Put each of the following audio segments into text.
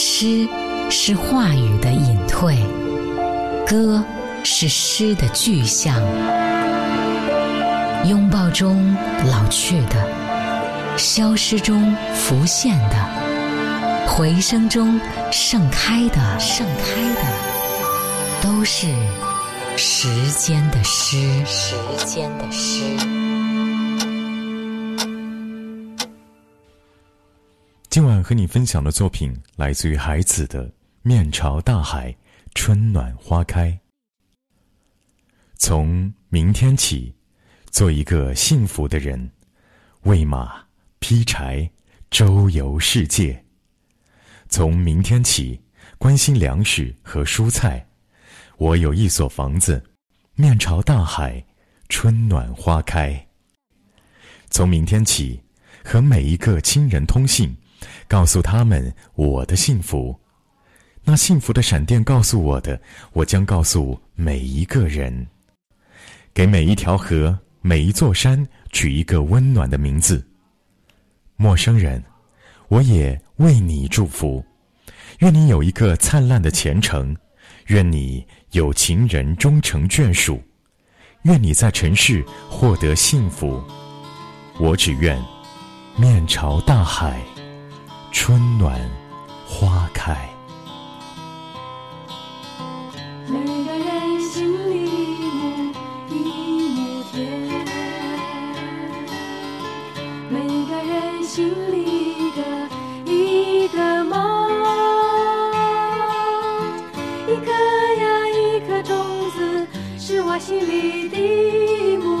诗是话语的隐退，歌是诗的具象。拥抱中老去的，消失中浮现的，回声中盛开的，盛开的，都是时间的诗，时间的诗。今晚和你分享的作品来自于孩子的《面朝大海，春暖花开》。从明天起。做一个幸福的人，喂马、劈柴、周游世界。从明天起，关心粮食和蔬菜。我有一所房子，面朝大海，春暖花开。从明天起，和每一个亲人通信，告诉他们我的幸福。那幸福的闪电告诉我的，我将告诉每一个人。给每一条河。每一座山取一个温暖的名字。陌生人，我也为你祝福，愿你有一个灿烂的前程，愿你有情人终成眷属，愿你在尘世获得幸福。我只愿面朝大海，春暖花开。每个人心里一亩一亩田每个人心里的一个梦一颗呀一颗种子是我心里的一亩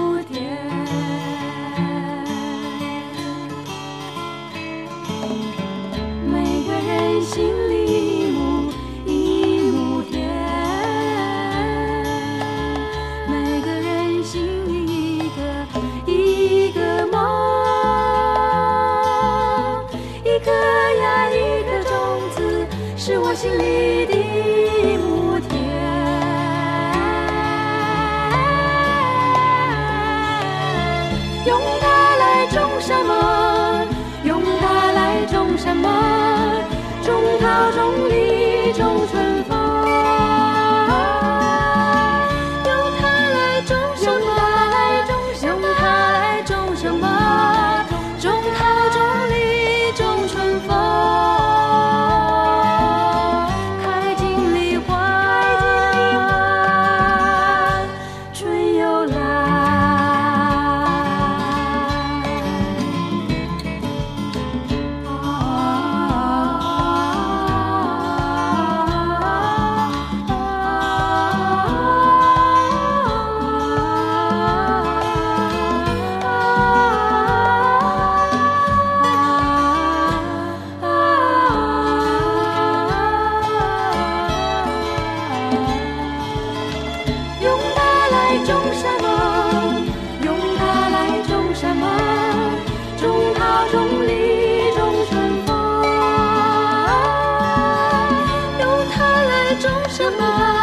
我心里的母田。用它来种什么？用它来种什么？种桃，种李，种什么。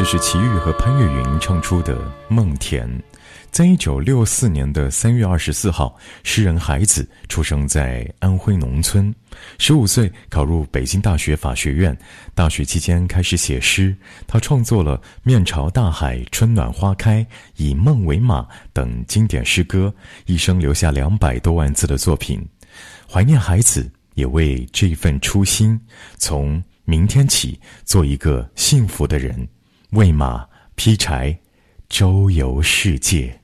这是齐豫和潘越云唱出的《梦田》。在一九六四年的三月二十四号，诗人海子出生在安徽农村。十五岁考入北京大学法学院，大学期间开始写诗。他创作了《面朝大海，春暖花开》《以梦为马》等经典诗歌，一生留下两百多万字的作品。怀念海子，也为这份初心，从明天起做一个幸福的人。喂马、劈柴、周游世界。